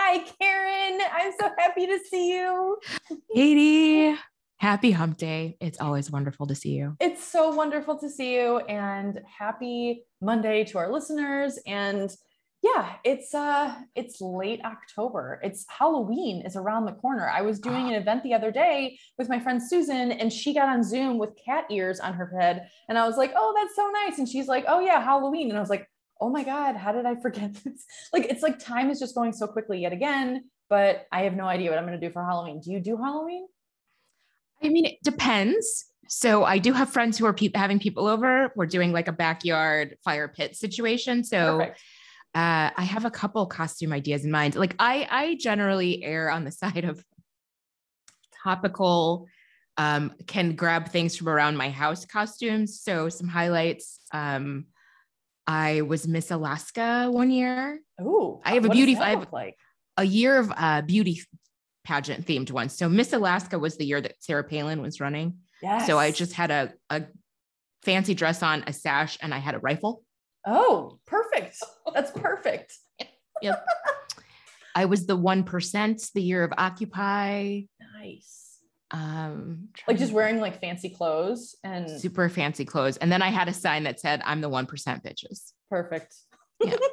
Hi, Karen. I'm so happy to see you. Katie, happy hump day. It's always wonderful to see you. It's so wonderful to see you and happy Monday to our listeners. And yeah, it's uh it's late October. It's Halloween is around the corner. I was doing an event the other day with my friend Susan and she got on Zoom with cat ears on her head and I was like, "Oh, that's so nice." And she's like, "Oh yeah, Halloween." And I was like, "Oh my god, how did I forget this?" Like it's like time is just going so quickly yet again, but I have no idea what I'm going to do for Halloween. Do you do Halloween? I mean, it depends. So I do have friends who are pe- having people over. We're doing like a backyard fire pit situation. So uh, I have a couple costume ideas in mind. Like I, I generally err on the side of topical, um, can grab things from around my house costumes. So some highlights. Um, I was Miss Alaska one year. Oh, I have a beauty- I have- like. a year of uh, beauty pageant themed ones. So Miss Alaska was the year that Sarah Palin was running. Yes. So I just had a, a fancy dress on, a sash, and I had a rifle. Oh, perfect. That's perfect. Yep. I was the 1% the year of Occupy. Nice. Um, Like just wearing like fancy clothes and super fancy clothes. And then I had a sign that said, I'm the 1% bitches. perfect. Yeah.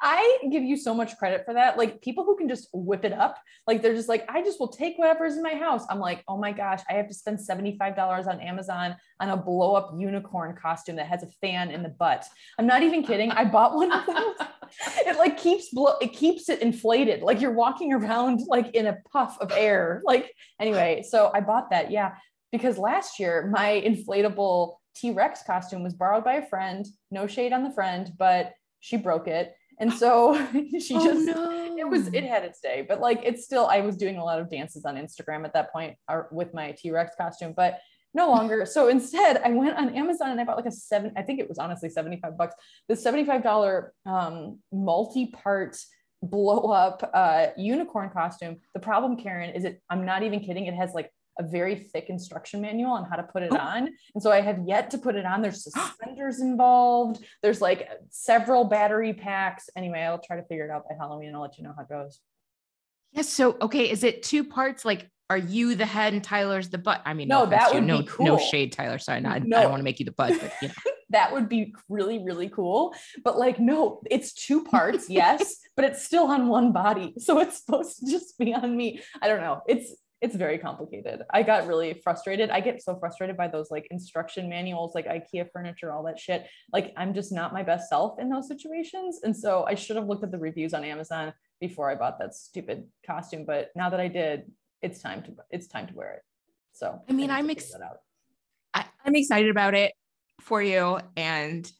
I give you so much credit for that. Like people who can just whip it up, like they're just like, I just will take whatever's in my house. I'm like, oh my gosh, I have to spend $75 on Amazon on a blow up unicorn costume that has a fan in the butt. I'm not even kidding. I bought one of those. It like keeps blow, it keeps it inflated. Like you're walking around like in a puff of air. Like anyway, so I bought that. Yeah. Because last year my inflatable T-Rex costume was borrowed by a friend. No shade on the friend, but she broke it. And so she Oh, just no. it was it had its day, but like it's still I was doing a lot of dances on Instagram at that point or with my T-Rex costume, but no longer. So instead, I went on Amazon and I bought like a seven, I think it was honestly 75 bucks, the $75 um, multi-part blow up uh, unicorn costume. The problem, Karen, is it I'm not even kidding, it has like a very thick instruction manual on how to put it Oh. on. And so I have yet to put it on. There's suspenders involved. There's like several battery packs. Anyway, I'll try to figure it out by Halloween and I'll let you know how it goes. Yes. So, okay. Is it two parts? Like, are you the head and Tyler's the butt? I mean, No, no, that would no, be cool. no shade, Tyler. Sorry, no, I, I don't want to make you the butt, but you know. That would be really, really cool. But like, no, it's two parts, yes, but it's still on one body. So it's supposed to just be on me. I don't know. It's it's very complicated. I got really frustrated. I get so frustrated by those like instruction manuals, like IKEA furniture, all that shit. Like I'm just not my best self in those situations. And so I should have looked at the reviews on Amazon before I bought that stupid costume. But now that I did, it's time to it's time to wear it. So I mean, I'm figure ex-. I, I'm excited about it for you. And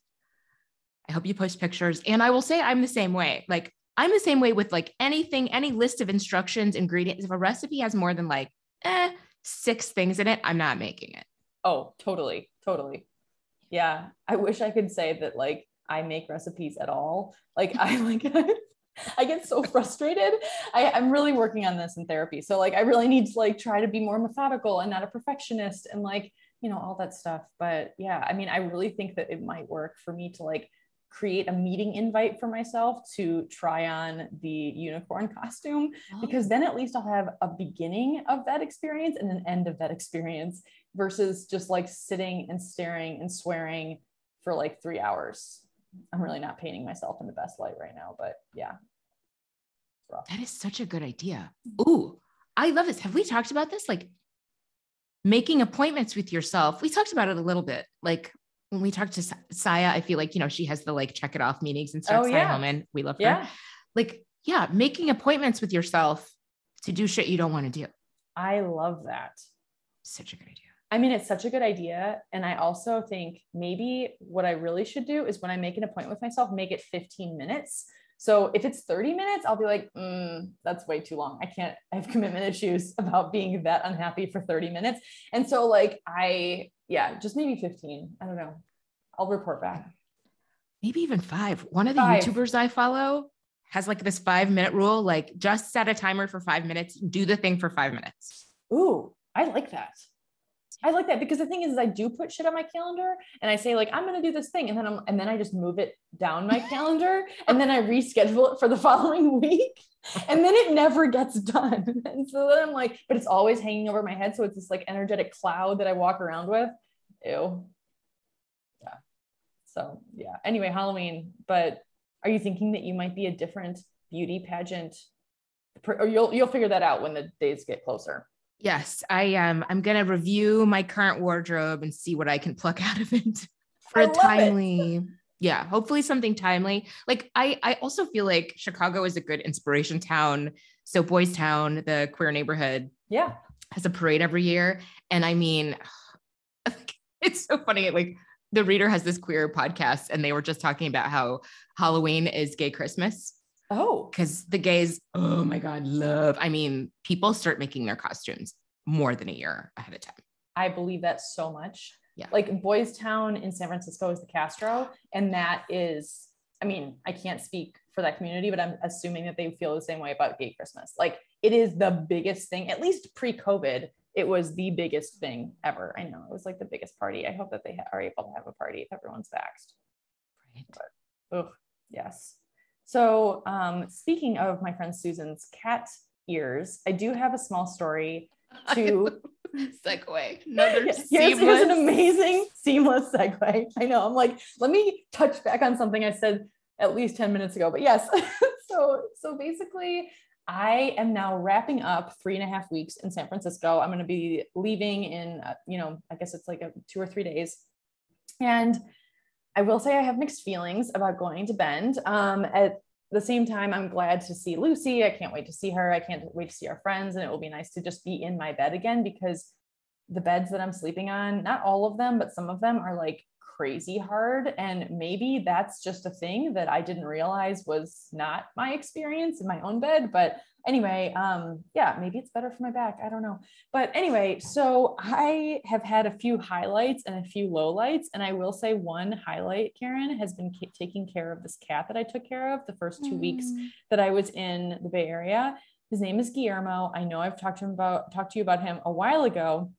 I hope you post pictures. And I will say I'm the same way. Like I'm the same way with like anything, any list of instructions, ingredients. If a recipe has more than like eh, six things in it, I'm not making it. Oh, totally, totally. Yeah, I wish I could say that like I make recipes at all. Like I like I get so frustrated. I, I'm really working on this in therapy. So like I really need to like try to be more methodical and not a perfectionist and like, you know, all that stuff. But yeah, I mean, I really think that it might work for me to like create a meeting invite for myself to try on the unicorn costume oh. because then at least I'll have a beginning of that experience and an end of that experience versus just like sitting and staring and swearing for like three hours. I'm really not painting myself in the best light right now, but yeah. That is such a good idea. Mm-hmm. Ooh, I love this. Have we talked about this? Like making appointments with yourself. We talked about it a little bit. Like when we talked to Sa- Saya, I feel like, you know, she has the like check it off meetings and stuff. Oh, Saya yeah. Hellman, we love her. Yeah, Like, yeah, making appointments with yourself to do shit you don't want to do. I love that. Such a good idea. I mean, it's such a good idea. And I also think maybe what I really should do is when I make an appointment with myself, make it 15 minutes. So if it's 30 minutes, I'll be like, mm, that's way too long. I can't, I have commitment issues about being that unhappy for 30 minutes. And so, like, I, yeah, just maybe 15. I don't know. I'll report back. Maybe even five. One of the Five. YouTubers I follow has like this five minute rule, like just set a timer for five minutes, do the thing for five minutes. Ooh, I like that. I like that because the thing is, is I do put shit on my calendar and I say like I'm gonna do this thing and then I'm and then I just move it down my calendar and then I reschedule it for the following week and then it never gets done. And so then I'm like, but it's always hanging over my head. So it's this like energetic cloud that I walk around with. Ew. Yeah. So yeah. Anyway, Halloween. But are you thinking that you might be a different beauty pageant? Or you'll you'll figure that out when the days get closer. Yes, I am. Um, I'm gonna review my current wardrobe and see what I can pluck out of it for a timely. Yeah, hopefully something timely. Like I, I also feel like Chicago is a good inspiration town. So Boys Town, the queer neighborhood, yeah, has a parade every year, and I mean, it's so funny. Like the reader has this queer podcast, and they were just talking about how Halloween is gay Christmas. Oh, because the gays, oh my God, love. I mean, people start making their costumes more than a year ahead of time. I believe that so much. Yeah. Like Boys Town in San Francisco is the Castro. And that is, I mean, I can't speak for that community, but I'm assuming that they feel the same way about gay Christmas. Like it is the biggest thing, at least pre COVID, it was the biggest thing ever. I know it was like the biggest party. I hope that they are able to have a party if everyone's vaxxed. Right. But, oh, yes. So, um, speaking of my friend Susan's cat ears, I do have a small story to segue. Another here's, here's, an amazing seamless segue. I know. I'm like, let me touch back on something I said at least 10 minutes ago. But yes, so so basically, I am now wrapping up three and a half weeks in San Francisco. I'm going to be leaving in, uh, you know, I guess it's like a two or three days. And I will say I have mixed feelings about going to Bend. Um, at the same time, I'm glad to see Lucy. I can't wait to see her. I can't wait to see our friends. And it will be nice to just be in my bed again because the beds that I'm sleeping on, not all of them, but some of them are like crazy hard. And maybe that's just a thing that I didn't realize was not my experience in my own bed. But anyway, um, yeah, maybe it's better for my back. I don't know. But anyway, so I have had a few highlights and a few lowlights. And I will say one highlight, Karen, has been taking care of this cat that I took care of the first two mm. weeks that I was in the Bay Area. His name is Guillermo. I know I've talked to him about talked to you about him a while ago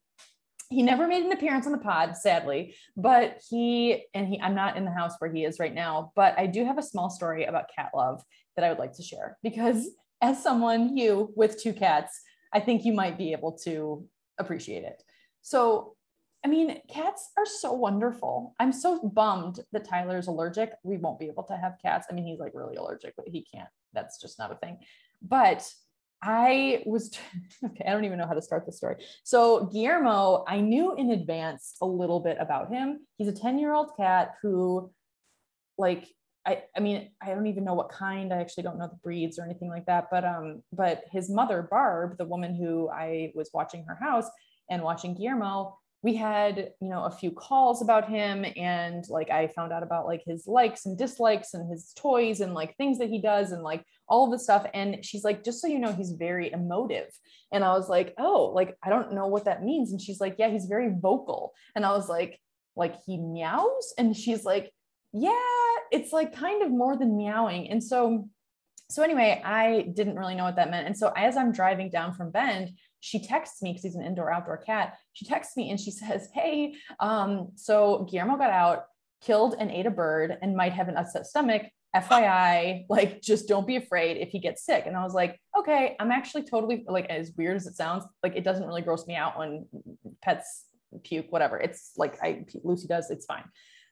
he never made an appearance on the pod sadly but he and he i'm not in the house where he is right now but i do have a small story about cat love that i would like to share because as someone you with two cats i think you might be able to appreciate it. So i mean cats are so wonderful. I'm so bummed that tyler's allergic. We won't be able to have cats. I mean he's like really allergic but he can't. That's just not a thing. But I was okay. I don't even know how to start the story. So Guillermo, I knew in advance a little bit about him. He's a 10 year old cat who, like, I, I mean, I don't even know what kind. I actually don't know the breeds or anything like that. But um, but his mother, Barb, the woman who I was watching her house and watching Guillermo, we had you know a few calls about him and like i found out about like his likes and dislikes and his toys and like things that he does and like all of the stuff. And she's like just so you know he's very emotive. And i was like oh like i don't know what that means. And she's like yeah he's very vocal. And i was like like he meows? And she's like yeah it's like kind of more than meowing. And so so anyway i didn't really know what that meant. And so as i'm driving down from bend she texts me because he's an indoor outdoor cat. She texts me and she says, Hey, um, so Guillermo got out, killed and ate a bird and might have an upset stomach. FYI, like just don't be afraid if he gets sick. And I was like, okay, I'm actually totally like as weird as it sounds, like it doesn't really gross me out when pets puke, whatever. It's like I Lucy does, it's fine.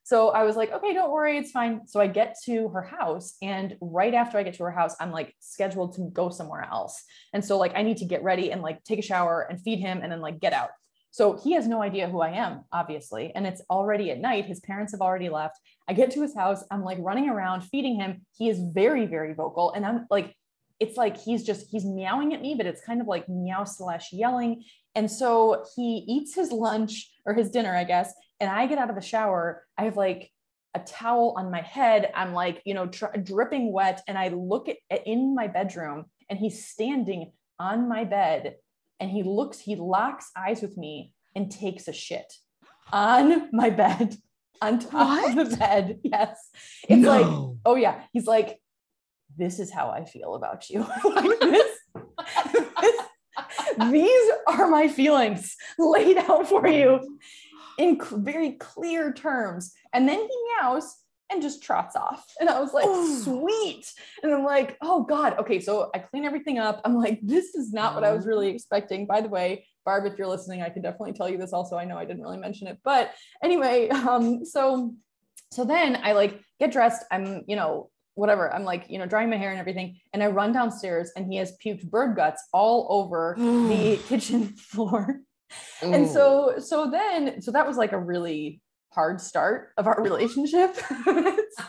So I was like, okay, don't worry, it's fine. So I get to her house, and right after I get to her house, I'm like scheduled to go somewhere else. And so, like, I need to get ready and like take a shower and feed him and then like get out. So he has no idea who I am, obviously. And it's already at night. His parents have already left. I get to his house. I'm like running around feeding him. He is very, very vocal. And I'm like, it's like he's just, he's meowing at me, but it's kind of like meow slash yelling. And so he eats his lunch or his dinner, I guess and I get out of the shower, I have like a towel on my head. I'm like, you know, dripping wet. And I look at in my bedroom and he's standing on my bed and he looks, he locks eyes with me and takes a shit on my bed, on top what? of the bed. Yes. It's no. like, oh yeah. He's like, this is how I feel about you. like this, this, these are my feelings laid out for you in cl- very clear terms. And then he meows and just trots off. And I was like, Ooh. sweet. And I'm like, oh God. Okay. So I clean everything up. I'm like, this is not what I was really expecting. By the way, Barb, if you're listening, I can definitely tell you this also. I know I didn't really mention it. But anyway, um, so so then I like get dressed. I'm, you know, whatever. I'm like, you know, drying my hair and everything. And I run downstairs and he has puked bird guts all over the kitchen floor. And so, so then, so that was like a really hard start of our relationship. It's-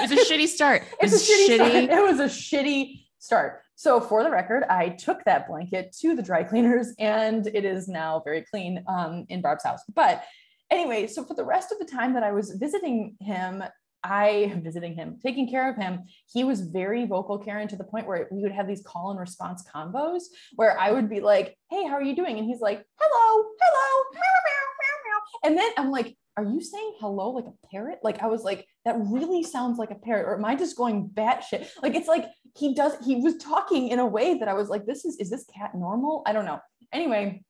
it was a shitty start. It it's a was shitty, start. It was a shitty start. So for the record, I took that blanket to the dry cleaners and it is now very clean um, in Barb's house. But anyway, so for the rest of the time that I was visiting him, I visiting him, taking care of him, he was very vocal, Karen, to the point where we would have these call and response combos where I would be like, Hey, how are you doing? And he's like, Hello, hello, meow, meow, meow, meow. And then I'm like, Are you saying hello like a parrot? Like I was like, that really sounds like a parrot, or am I just going batshit? Like it's like he does, he was talking in a way that I was like, This is is this cat normal? I don't know. Anyway,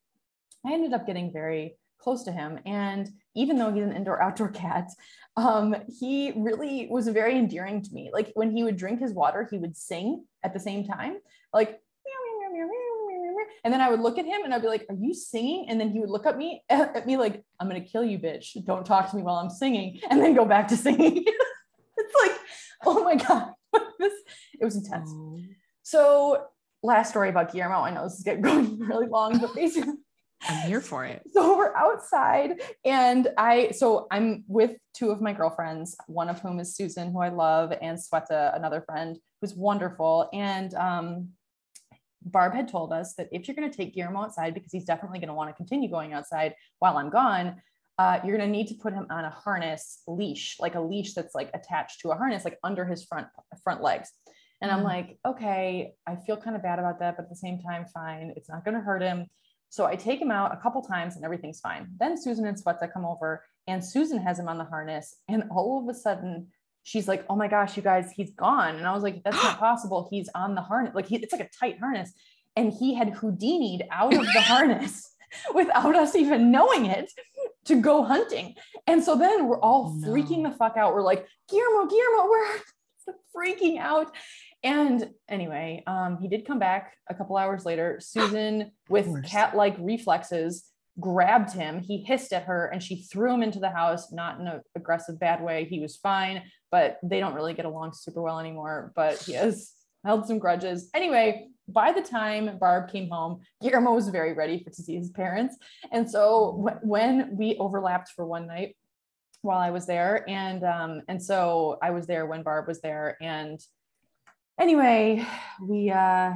I ended up getting very close to him. And even though he's an indoor outdoor cat, um, he really was very endearing to me. Like when he would drink his water, he would sing at the same time, like and then I would look at him and I'd be like, Are you singing? And then he would look at me at me like, I'm gonna kill you, bitch. Don't talk to me while I'm singing, and then go back to singing. it's like, oh my God. this it was intense. Oh. So last story about Guillermo. I know this is getting going really long, but basically I'm here for it. so we're outside and i so i'm with two of my girlfriends one of whom is susan who i love and sweta another friend who's wonderful and um, barb had told us that if you're going to take guillermo outside because he's definitely going to want to continue going outside while i'm gone uh, you're going to need to put him on a harness leash like a leash that's like attached to a harness like under his front front legs and i'm Mm. like okay i feel kind of bad about that but at the same time fine it's not going to hurt him so I take him out a couple times and everything's fine. Then Susan and Sweta come over and Susan has him on the harness. And all of a sudden, she's like, oh my gosh, you guys, he's gone. And I was like, that's not possible. He's on the harness. Like he, it's like a tight harness. And he had Houdini'd out of the harness without us even knowing it to go hunting. And so then we're all freaking the fuck out. We're like, Guillermo, Guillermo, we're freaking out. And anyway, um, he did come back a couple hours later. Susan, with cat like reflexes, grabbed him. He hissed at her and she threw him into the house, not in an aggressive, bad way. He was fine, but they don't really get along super well anymore. But he has held some grudges. Anyway, by the time Barb came home, Guillermo was very ready for to see his parents. And so wh- when we overlapped for one night while I was there, and um, and so I was there when Barb was there, and anyway, we uh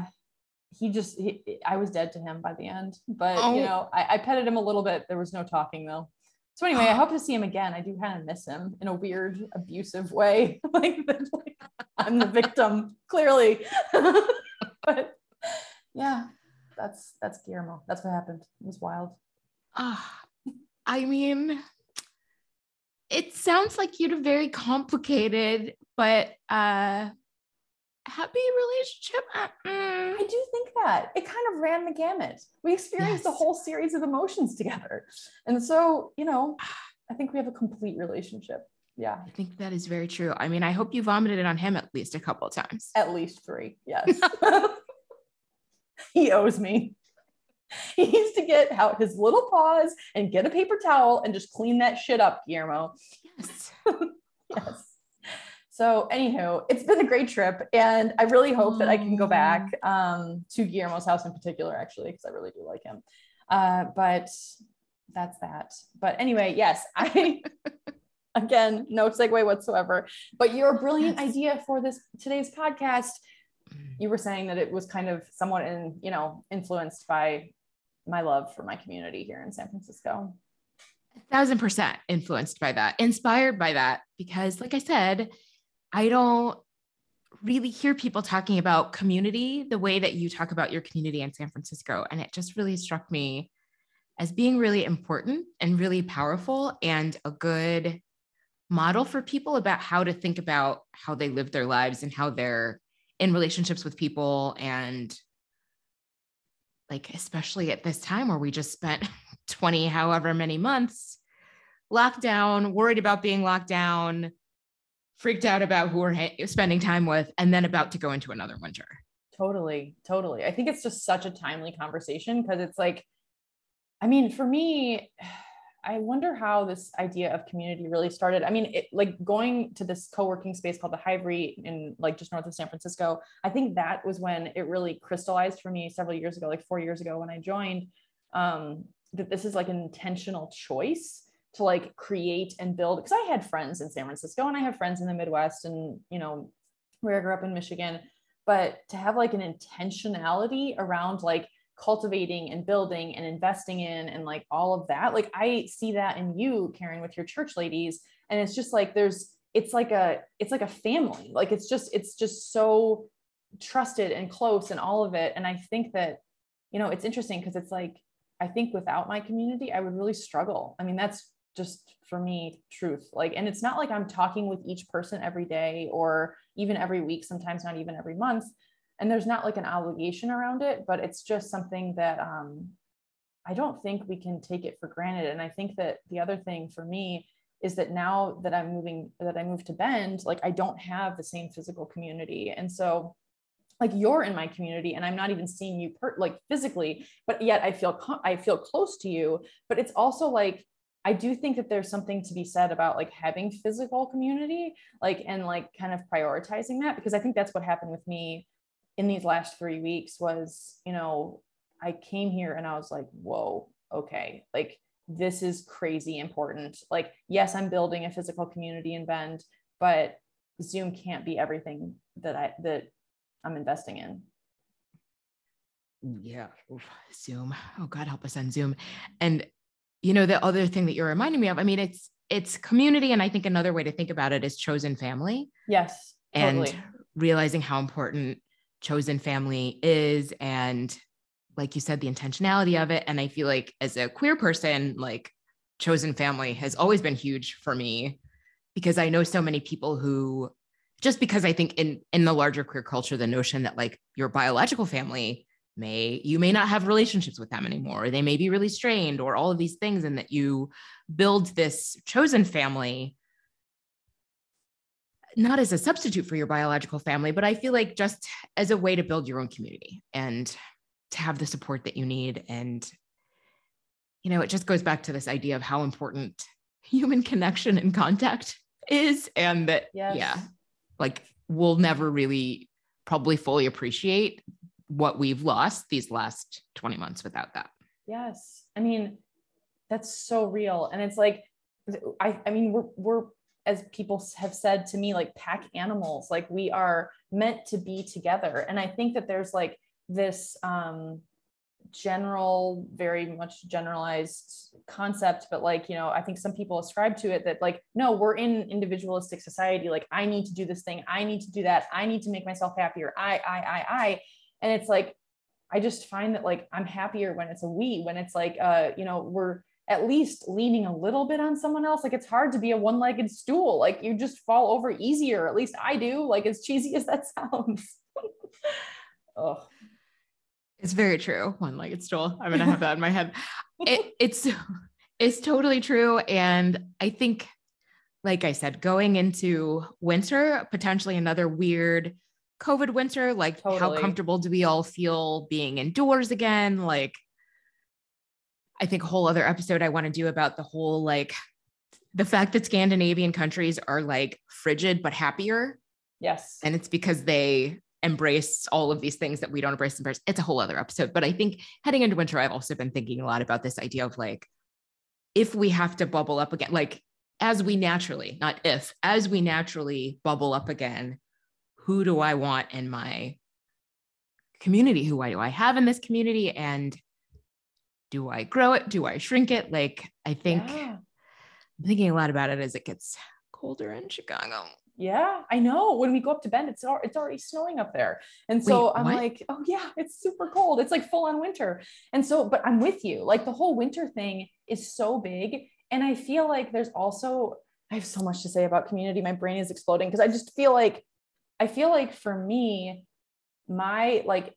he just he, I was dead to him by the end. But Oh. you know, I, I petted him a little bit. There was no talking though. So anyway, I hope to see him again. I do kind of miss him in a weird, abusive way. like, like I'm the victim, clearly. but yeah, that's that's Guillermo. That's what happened. It was wild. Ah, I mean, it sounds like you had a very complicated but uh happy relationship. Uh, mm. I do think that it kind of ran the gamut. We experienced a whole series of emotions together. And so, you know, I think we have a complete relationship. Yeah, I think that is very true. I mean, I hope you vomited on him at least a couple of times. at least three. Yes. he owes me. He needs to get out his little paws and get a paper towel and just clean that shit up, Guillermo. Yes. Yes. So, anywho, it's been a great trip, and I really hope that I can go back um, to Guillermo's house in particular, actually, because I really do like him. Uh, but that's that. But anyway, yes, I again, no segue whatsoever. But your brilliant idea for this today's podcast, you were saying that it was kind of somewhat in, you know, influenced by my love for my community here in San Francisco. a thousand percent influenced by that, inspired by that, because like I said, I don't really hear people talking about community the way that you talk about your community in San Francisco. And it just really struck me as being really important and really powerful and a good model for people about how to think about how they live their lives and how they're in relationships with people and like especially at this time where we just spent 20 however many months locked down worried about being locked down freaked out about who we're ha- spending time with and then about to go into another winter totally totally i think it's just such a timely conversation because it's like i mean for me I wonder how this idea of community really started. I mean, it, like going to this co-working space called the Hivery in like just north of San Francisco. I think that was when it really crystallized for me several years ago, like four years ago when I joined, um, that this is like an intentional choice to like create and build. Because I had friends in San Francisco and I have friends in the Midwest and you know where I grew up in Michigan, but to have like an intentionality around like cultivating and building and investing in and like all of that like i see that in you karen with your church ladies. And it's just like there's it's like a it's like a family. Like it's just it's just so trusted and close and all of it. And i think that you know it's interesting because it's like i think without my community i would really struggle. I mean that's just for me truth. Like and it's not like i'm talking with each person every day or even every week sometimes not even every month. And there's not like an obligation around it but it's just something that um, i don't think we can take it for granted. And i think that the other thing for me is that now that i'm moving that i moved to bend like i don't have the same physical community. And so like you're in my community and i'm not even seeing you per- like physically but yet i feel co- i feel close to you. But it's also like I do think that there's something to be said about like having physical community, like and like kind of prioritizing that because I think that's what happened with me in these last three weeks was, you know, I came here and I was like, whoa, okay, like this is crazy important. Like, yes, I'm building a physical community in Bend, but Zoom can't be everything that I that I'm investing in. Yeah, Oof. Zoom. Oh God, help us on Zoom. And you know, the other thing that you're reminding me of, I mean, it's it's community, and I think another way to think about it is chosen family. Yes, totally. and realizing how important chosen family is and like you said the intentionality of it and i feel like as a queer person like chosen family has always been huge for me because i know so many people who just because i think in in the larger queer culture the notion that like your biological family may you may not have relationships with them anymore or they may be really strained or all of these things and that you build this chosen family not as a substitute for your biological family, but I feel like just as a way to build your own community and to have the support that you need. And, you know, it just goes back to this idea of how important human connection and contact is. And that, yes. yeah, like we'll never really probably fully appreciate what we've lost these last 20 months without that. Yes. I mean, that's so real. And it's like, I, I mean, we're, we're as people have said to me like pack animals like we are meant to be together and i think that there's like this um general very much generalized concept but like you know i think some people ascribe to it that like no we're in individualistic society like i need to do this thing i need to do that i need to make myself happier i i i i and it's like i just find that like i'm happier when it's a we when it's like uh you know we're at least leaning a little bit on someone else. Like it's hard to be a one legged stool. Like you just fall over easier. At least I do. Like as cheesy as that sounds. oh. It's very true. One legged stool. I'm going to have that in my head. It, it's, it's totally true. And I think, like I said, going into winter, potentially another weird COVID winter, like totally. how comfortable do we all feel being indoors again? Like, I think a whole other episode I want to do about the whole like the fact that Scandinavian countries are like frigid but happier. Yes. And it's because they embrace all of these things that we don't embrace. embrace. It's a whole other episode. But I think heading into winter, I've also been thinking a lot about this idea of like, if we have to bubble up again, like as we naturally, not if, as we naturally bubble up again, who do I want in my community? Who do I have in this community? And do I grow it? Do I shrink it? Like, I think yeah. I'm thinking a lot about it as it gets colder in Chicago. Yeah, I know. When we go up to Bend, it's it's already snowing up there, and so Wait, I'm what? like, oh yeah, it's super cold. It's like full on winter, and so, but I'm with you. Like the whole winter thing is so big, and I feel like there's also I have so much to say about community. My brain is exploding because I just feel like I feel like for me, my like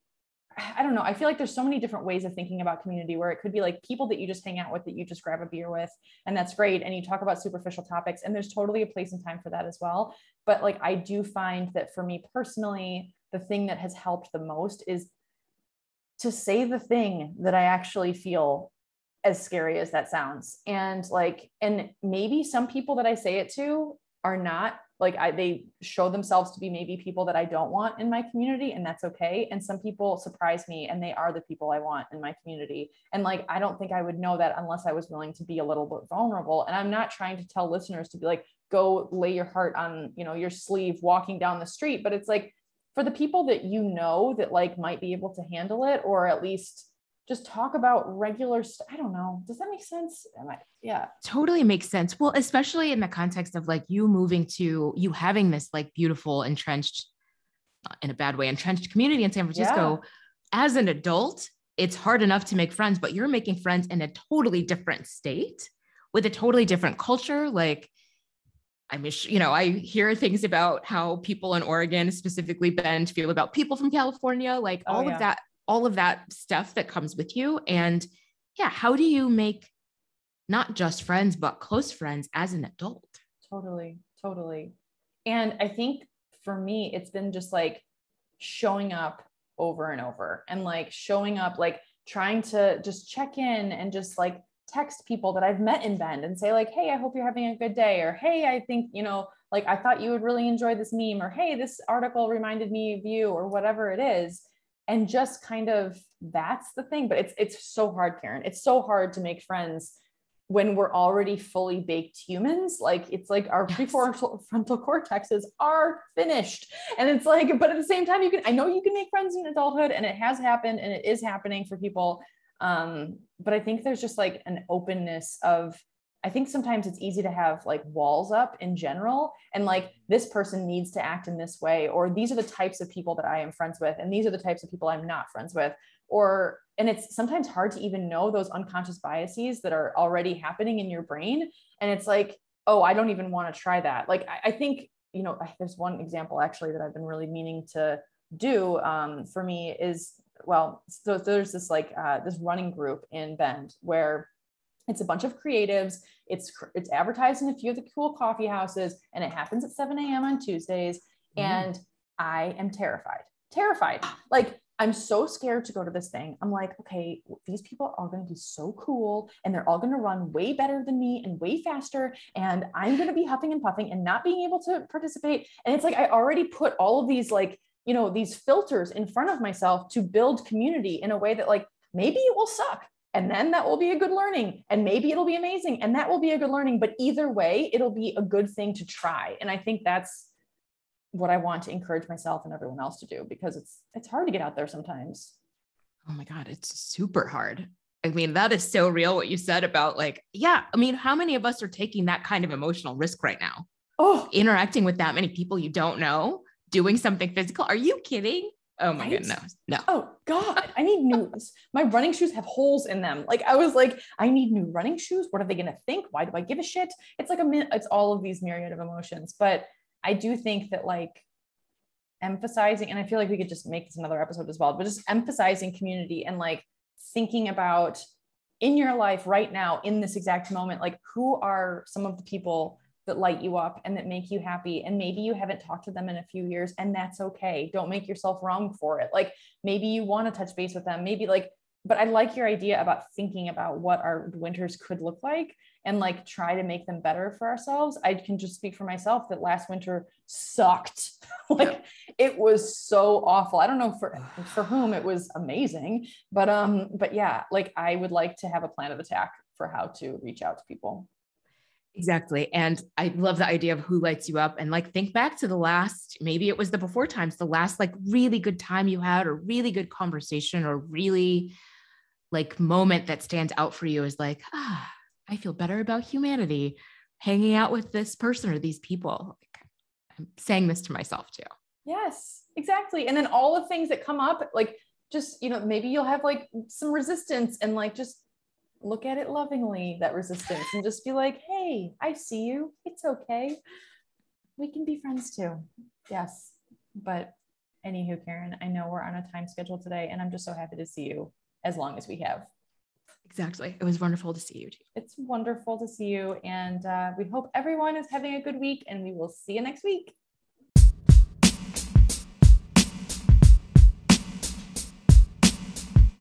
I don't know. I feel like there's so many different ways of thinking about community where it could be like people that you just hang out with that you just grab a beer with and that's great and you talk about superficial topics and there's totally a place and time for that as well. But like I do find that for me personally, the thing that has helped the most is to say the thing that I actually feel as scary as that sounds. And like and maybe some people that I say it to are not like I, they show themselves to be maybe people that I don't want in my community and that's okay and some people surprise me and they are the people I want in my community. And like I don't think I would know that unless I was willing to be a little bit vulnerable and I'm not trying to tell listeners to be like go lay your heart on you know your sleeve walking down the street but it's like for the people that you know that like might be able to handle it or at least just talk about regular st- i don't know. Does that make sense? I, yeah. Totally makes sense. Well especially in the context of like you moving to you having this like beautiful entrenched uh, in a bad way entrenched community in san francisco yeah. as an adult it's hard enough to make friends but you're making friends in a totally different state with a totally different culture. Like I mean, you know, I hear things about how people in Oregon, specifically Bend, feel about people from California, like oh, all yeah. of that all of that stuff that comes with you. And yeah, how do you make not just friends, but close friends as an adult? Totally, totally. And I think for me, it's been just like showing up over and over and like showing up, like trying to just check in and just like text people that I've met in Bend and say, like, hey, I hope you're having a good day. Or hey, I think, you know, like I thought you would really enjoy this meme, or hey, this article reminded me of you, or whatever it is and just kind of that's the thing but it's it's so hard karen. It's so hard to make friends when we're already fully baked humans. Like it's like our yes. prefrontal frontal cortexes are finished. And it's like but at the same time you can i know you can make friends in adulthood and it has happened and it is happening for people. Um but i think there's just like an openness of I think sometimes it's easy to have like walls up in general and like this person needs to act in this way or these are the types of people that I am friends with and these are the types of people I'm not friends with or and it's sometimes hard to even know those unconscious biases that are already happening in your brain and it's like oh I don't even want to try that. Like I, I think you know there's one example actually that I've been really meaning to do um, for me is well so there's this like uh, this running group in Bend where it's a bunch of creatives. It's it's advertised in a few of the cool coffee houses, and it happens at 7 a.m. on Tuesdays. Mm. And I am terrified, terrified. Like I'm so scared to go to this thing. I'm like, okay, these people are going to be so cool and they're all going to run way better than me and way faster. And I'm going to be huffing and puffing and not being able to participate. And it's like, I already put all of these, like, you know, these filters in front of myself to build community in a way that, like, maybe it will suck and then that will be a good learning and maybe it'll be amazing and that will be a good learning but either way it'll be a good thing to try. And i think that's what i want to encourage myself and everyone else to do because it's it's hard to get out there sometimes. Oh my god it's super hard. I mean that is so real what you said about like yeah i mean how many of us are taking that kind of emotional risk right now? Oh. Interacting with that many people you don't know doing something physical? Are you kidding Oh my right? goodness. No. Oh God. I need new my running shoes have holes in them. Like I was like, I need new running shoes. What are they gonna think? Why do I give a shit? It's like a min- it's all of these myriad of emotions. But I do think that like emphasizing, and I feel like we could just make this another episode as well, but just emphasizing community and like thinking about in your life right now, in this exact moment, like who are some of the people that light you up and that make you happy. And maybe you haven't talked to them in a few years, and that's okay. Don't make yourself wrong for it. Like maybe you want to touch base with them. Maybe like, but I like your idea about thinking about what our winters could look like and like try to make them better for ourselves. I can just speak for myself that last winter sucked. like yeah. it was so awful. I don't know for for whom it was amazing, but um, but yeah, like I would like to have a plan of attack for how to reach out to people. Exactly. And I love the idea of who lights you up and like think back to the last, maybe it was the before times, the last like really good time you had or really good conversation or really like moment that stands out for you is like, ah, I feel better about humanity hanging out with this person or these people. Like, I'm saying this to myself too. Yes, exactly. And then all the things that come up, like just, you know, maybe you'll have like some resistance and like just look at it lovingly, that resistance, and just be like, hey, I see you. It's okay. We can be friends too. Yes. But Anywho, Karen, I know we're on a time schedule today, and I'm just so happy to see you as long as we have. Exactly. It was wonderful to see you too. It's wonderful to see you. And uh, we hope everyone is having a good week, and we will see you next week.